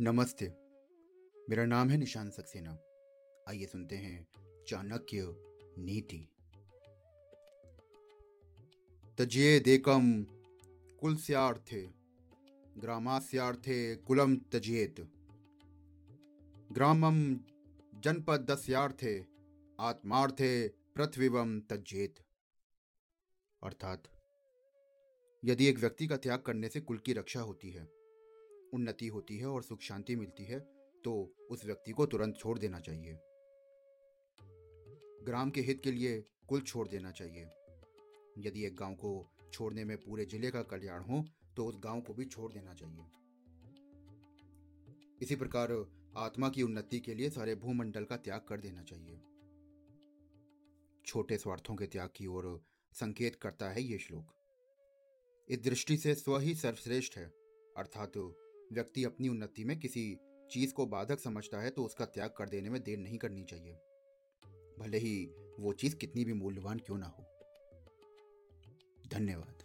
नमस्ते। मेरा नाम है निशान सक्सेना। आइए सुनते हैं चाणक्य नीति। तजिए देकम कुलस्यार्थे, ग्रामास्यार्थे कुलम तजिएत ग्रामम जनपदस्यार्थे, आत्मार्थे पृथ्वीवम तजेत अर्थात, यदि एक व्यक्ति का त्याग करने से कुल की रक्षा होती है उन्नति होती है और सुख शांति मिलती है तो उस व्यक्ति को तुरंत छोड़ देना चाहिए। ग्राम के हित के लिए कुल छोड़ देना चाहिए। यदि एक गाँव को छोड़ने में पूरे ज़िले का कल्याण हो तो उस गाँव को भी छोड़ देना चाहिए। इसी प्रकार आत्मा की उन्नति के लिए सारे भूमंडल का त्याग कर देना चाहिए। छोटे स्वार्थों के त्याग की ओर संकेत करता है ये श्लोक। इस दृष्टि से स्व ही सर्वश्रेष्ठ है, अर्थात व्यक्ति अपनी उन्नति में किसी चीज़ को बाधक समझता है तो उसका त्याग कर देने में देर नहीं करनी चाहिए। भले ही वो चीज़ कितनी भी मूल्यवान क्यों ना हो। धन्यवाद।